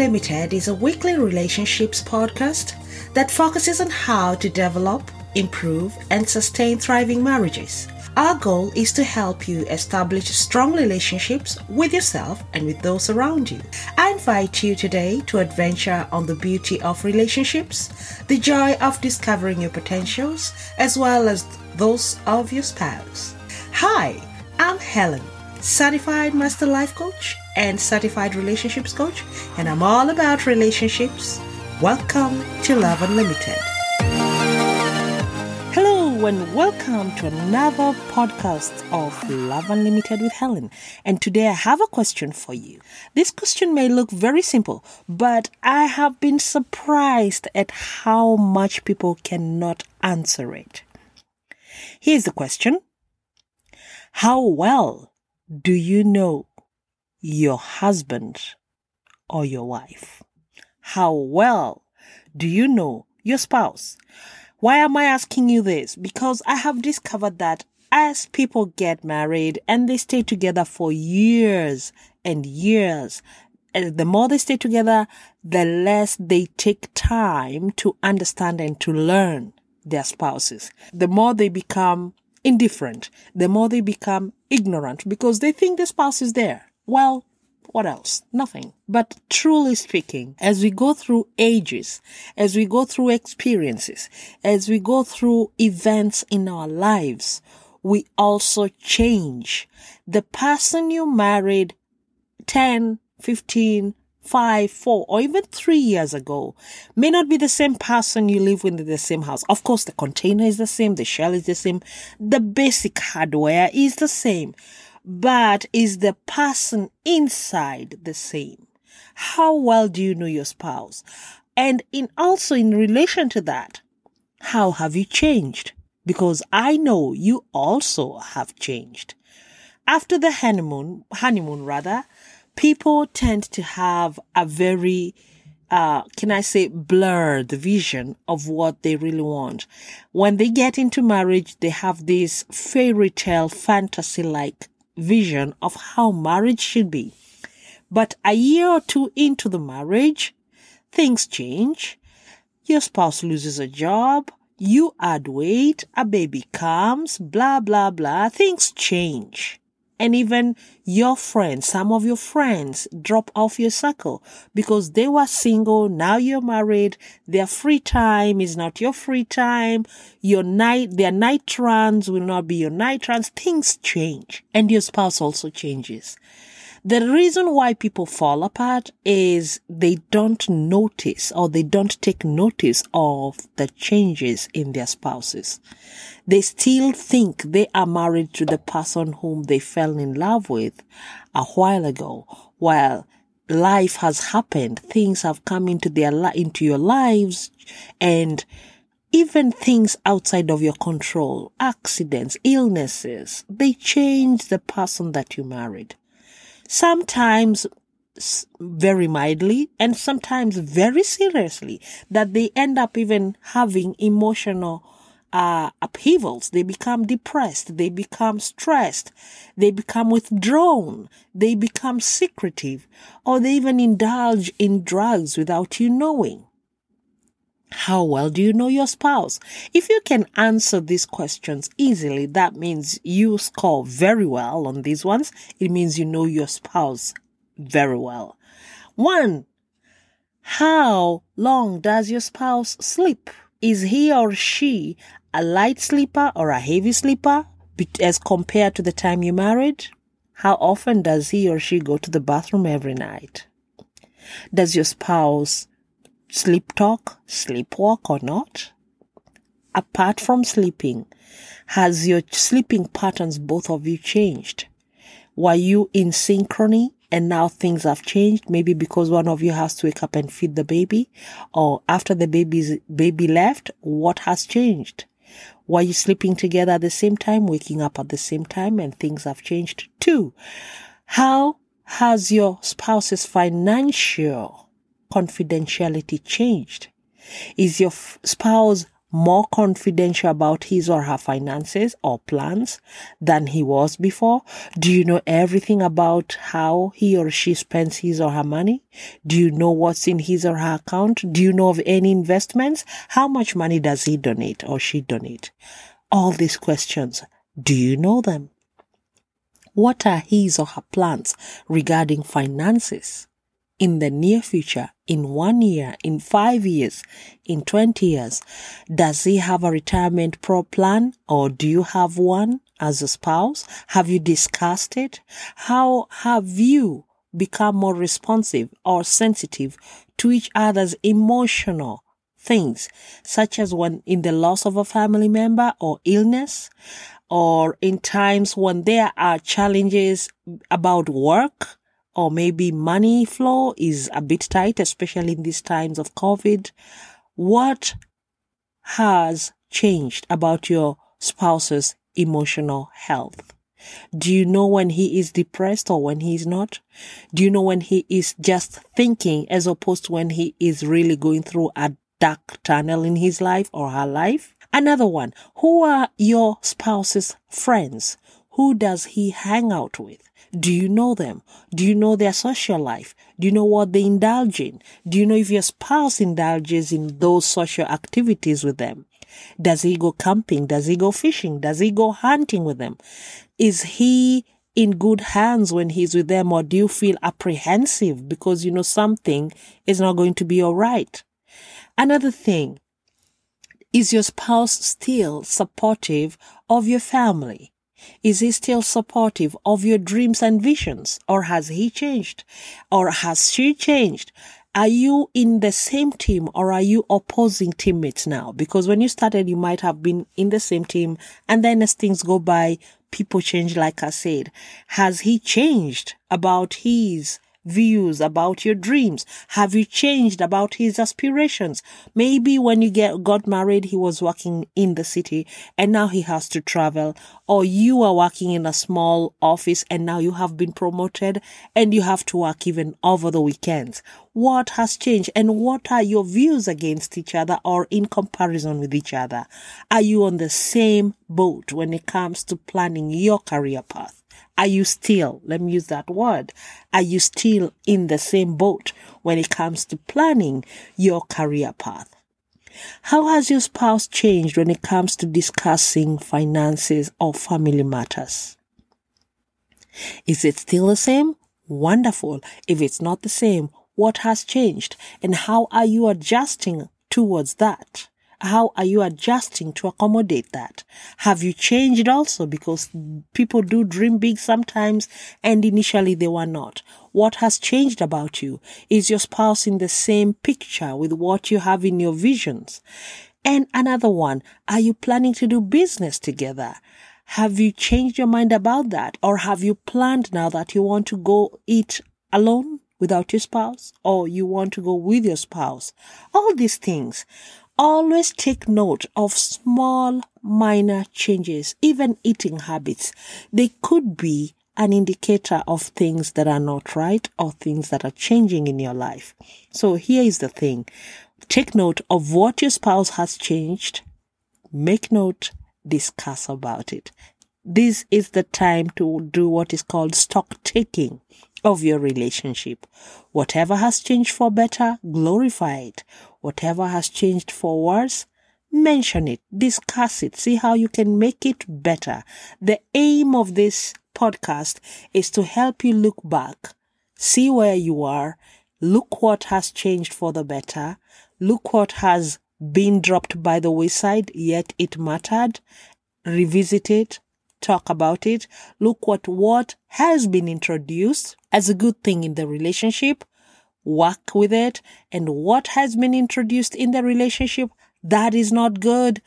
Unlimited is a weekly relationships podcast that focuses on how to develop, improve, and sustain thriving marriages. Our goal is to help you establish strong relationships with yourself and with those around you. I invite you today to adventure on the beauty of relationships, the joy of discovering your potentials, as well as those of your spouse. Hi, I'm Helen, certified master life coach and certified relationships coach, and I'm all about relationships. Welcome to Love Unlimited. Hello, and welcome to another podcast of Love Unlimited with Helen. And today I have a question for you. This question may look very simple, but I have been surprised at how much people cannot answer it. Here's the question How well do you know your husband or your wife? How well do you know your spouse? Why am I asking you this? Because I have discovered that as people get married and they stay together for years and years, eh, the more they stay together, the less they take time to understand and to learn their spouses. The more they become indifferent, the more they become ignorant because they think the spouse is there. Well, what else? Nothing. But truly speaking, as we go through ages, as we go through experiences, as we go through events in our lives, we also change. The person you married 10, 15, five, four, or even three years ago may not be the same person you live with in the same house. Of course, the container is the same, the shell is the same, the basic hardware is the same, but is the person inside the same? How well do you know your spouse? And in also in relation to that, how have you changed? Because I know you also have changed. After the honeymoon, honeymoon rather, people tend to have a very uh, can I say blurred vision of what they really want. When they get into marriage, they have this fairy tale fantasy like vision of how marriage should be. But a year or two into the marriage, things change. Your spouse loses a job, you add weight, a baby comes, blah, blah, blah. Things change and even your friends, some of your friends drop off your circle because they were single. Now you're married. Their free time is not your free time. Your night, their night runs will not be your night runs. Things change and your spouse also changes. The reason why people fall apart is they don't notice or they don't take notice of the changes in their spouses. They still think they are married to the person whom they fell in love with a while ago, while life has happened, things have come into their into your lives and even things outside of your control, accidents, illnesses, they change the person that you married sometimes very mildly and sometimes very seriously that they end up even having emotional uh, upheavals. They become depressed. They become stressed. They become withdrawn. They become secretive or they even indulge in drugs without you knowing. How well do you know your spouse? If you can answer these questions easily, that means you score very well on these ones. It means you know your spouse very well. One, how long does your spouse sleep? Is he or she a light sleeper or a heavy sleeper as compared to the time you married? How often does he or she go to the bathroom every night? Does your spouse sleep talk, sleepwalk or not? Apart from sleeping, has your sleeping patterns, both of you, changed? Were you in synchrony and now things have changed? Maybe because one of you has to wake up and feed the baby, or after the baby's baby left, what has changed? Were you sleeping together at the same time, waking up at the same time, and things have changed too? How has your spouse's financial confidentiality changed? Is your spouse more confidential about his or her finances or plans than he was before? Do you know everything about how he or she spends his or her money? Do you know what's in his or her account? Do you know of any investments? How much money does he donate or she donate? All these questions, do you know them? What are his or her plans regarding finances? In the near future, in one year, in five years, in 20 years? Does he have a retirement pro plan or do you have one as a spouse? Have you discussed it? How have you become more responsive or sensitive to each other's emotional things, such as when in the loss of a family member or illness? Or in times when there are challenges about work, or maybe money flow is a bit tight, especially in these times of COVID. What has changed about your spouse's emotional health? Do you know when he is depressed or when he is not? Do you know when he is just thinking as opposed to when he is really going through a dark tunnel in his life or her life? Another one. Who are your spouse's friends? Who does he hang out with? Do you know them? Do you know their social life? Do you know what they indulge in? Do you know if your spouse indulges in those social activities with them? Does he go camping? Does he go fishing? Does he go hunting with them? Is he in good hands when he's with them or do you feel apprehensive because you know something is not going to be all right? Another thing, is your spouse still supportive of your family? Is he still supportive of your dreams and visions? Or has he changed? Or has she changed? Are you in the same team or are you opposing teammates now? Because when you started, you might have been in the same team and then as things go by, people change, like I said. Has he changed about his views about your dreams? Have you changed about his aspirations? Maybe when you get got married, he was working in the city and now he has to travel, or you are working in a small office and now you have been promoted and you have to work even over the weekends. What has changed and what are your views against each other or in comparison with each other? Are you on the same boat when it comes to planning your career path? Are you still, let me use that word, are you still in the same boat when it comes to planning your career path? How has your spouse changed when it comes to discussing finances or family matters? Is it still the same? Wonderful. If it's not the same, what has changed and how are you adjusting towards that? How are you adjusting to accommodate that? Have you changed also? Because people do dream big sometimes and initially they were not. What has changed about you? Is your spouse in the same picture with what you have in your visions? And another one, are you planning to do business together? Have you changed your mind about that? Or have you planned now that you want to go eat alone without your spouse or you want to go with your spouse? All these things always take note of small minor changes, even eating habits. They could be an indicator of things that are not right or things that are changing in your life. So here is the thing. Take note of what your spouse has changed. Make note, discuss about it. This is the time to do what is called stock taking of your relationship. Whatever has changed for better, glorify it. Whatever has changed for worse, mention it, discuss it, see how you can make it better. The aim of this podcast is to help you look back, see where you are, look what has changed for the better, look what has been dropped by the wayside, yet it mattered, revisit it, talk about it, look what what has been introduced as a good thing in the relationship, work with it, and what has been introduced in the relationship that is not good.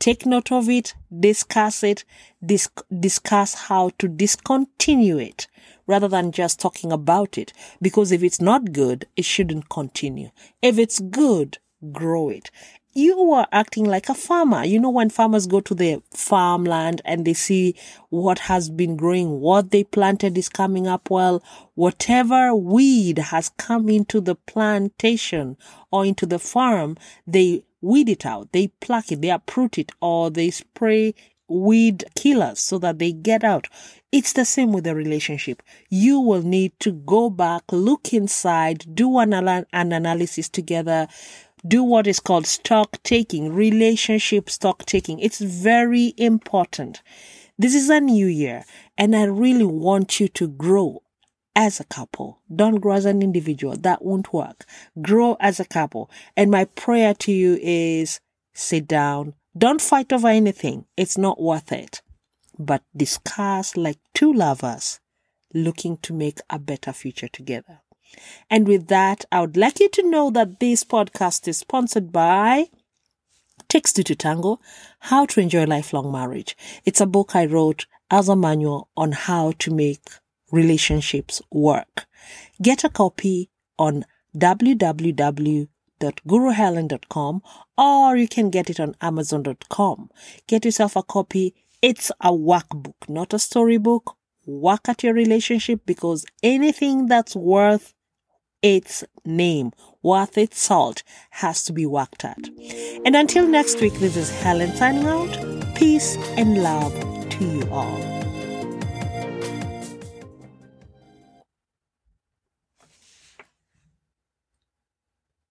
Take note of it, discuss it, dis- discuss how to discontinue it rather than just talking about it. Because if it's not good, it shouldn't continue. If it's good, grow it you are acting like a farmer. You know, when farmers go to the farmland and they see what has been growing, what they planted is coming up well, whatever weed has come into the plantation or into the farm, they weed it out. They pluck it, they uproot it, or they spray weed killers so that they get out. It's the same with the relationship. You will need to go back, look inside, do an, an analysis together, do what is called stock taking, relationship stock taking. It's very important. This is a new year, and I really want you to grow as a couple. Don't grow as an individual. That won't work. Grow as a couple. And my prayer to you is sit down. Don't fight over anything. It's not worth it. But discuss like two lovers looking to make a better future together. And with that, I would like you to know that this podcast is sponsored by Two to Tango How to Enjoy Lifelong Marriage. It's a book I wrote as a manual on how to make relationships work. Get a copy on www.guruhelen.com or you can get it on amazon.com. Get yourself a copy. It's a workbook, not a storybook. Work at your relationship because anything that's worth its name, worth its salt, has to be worked at. And until next week, this is Helen signing out. Peace and love to you all.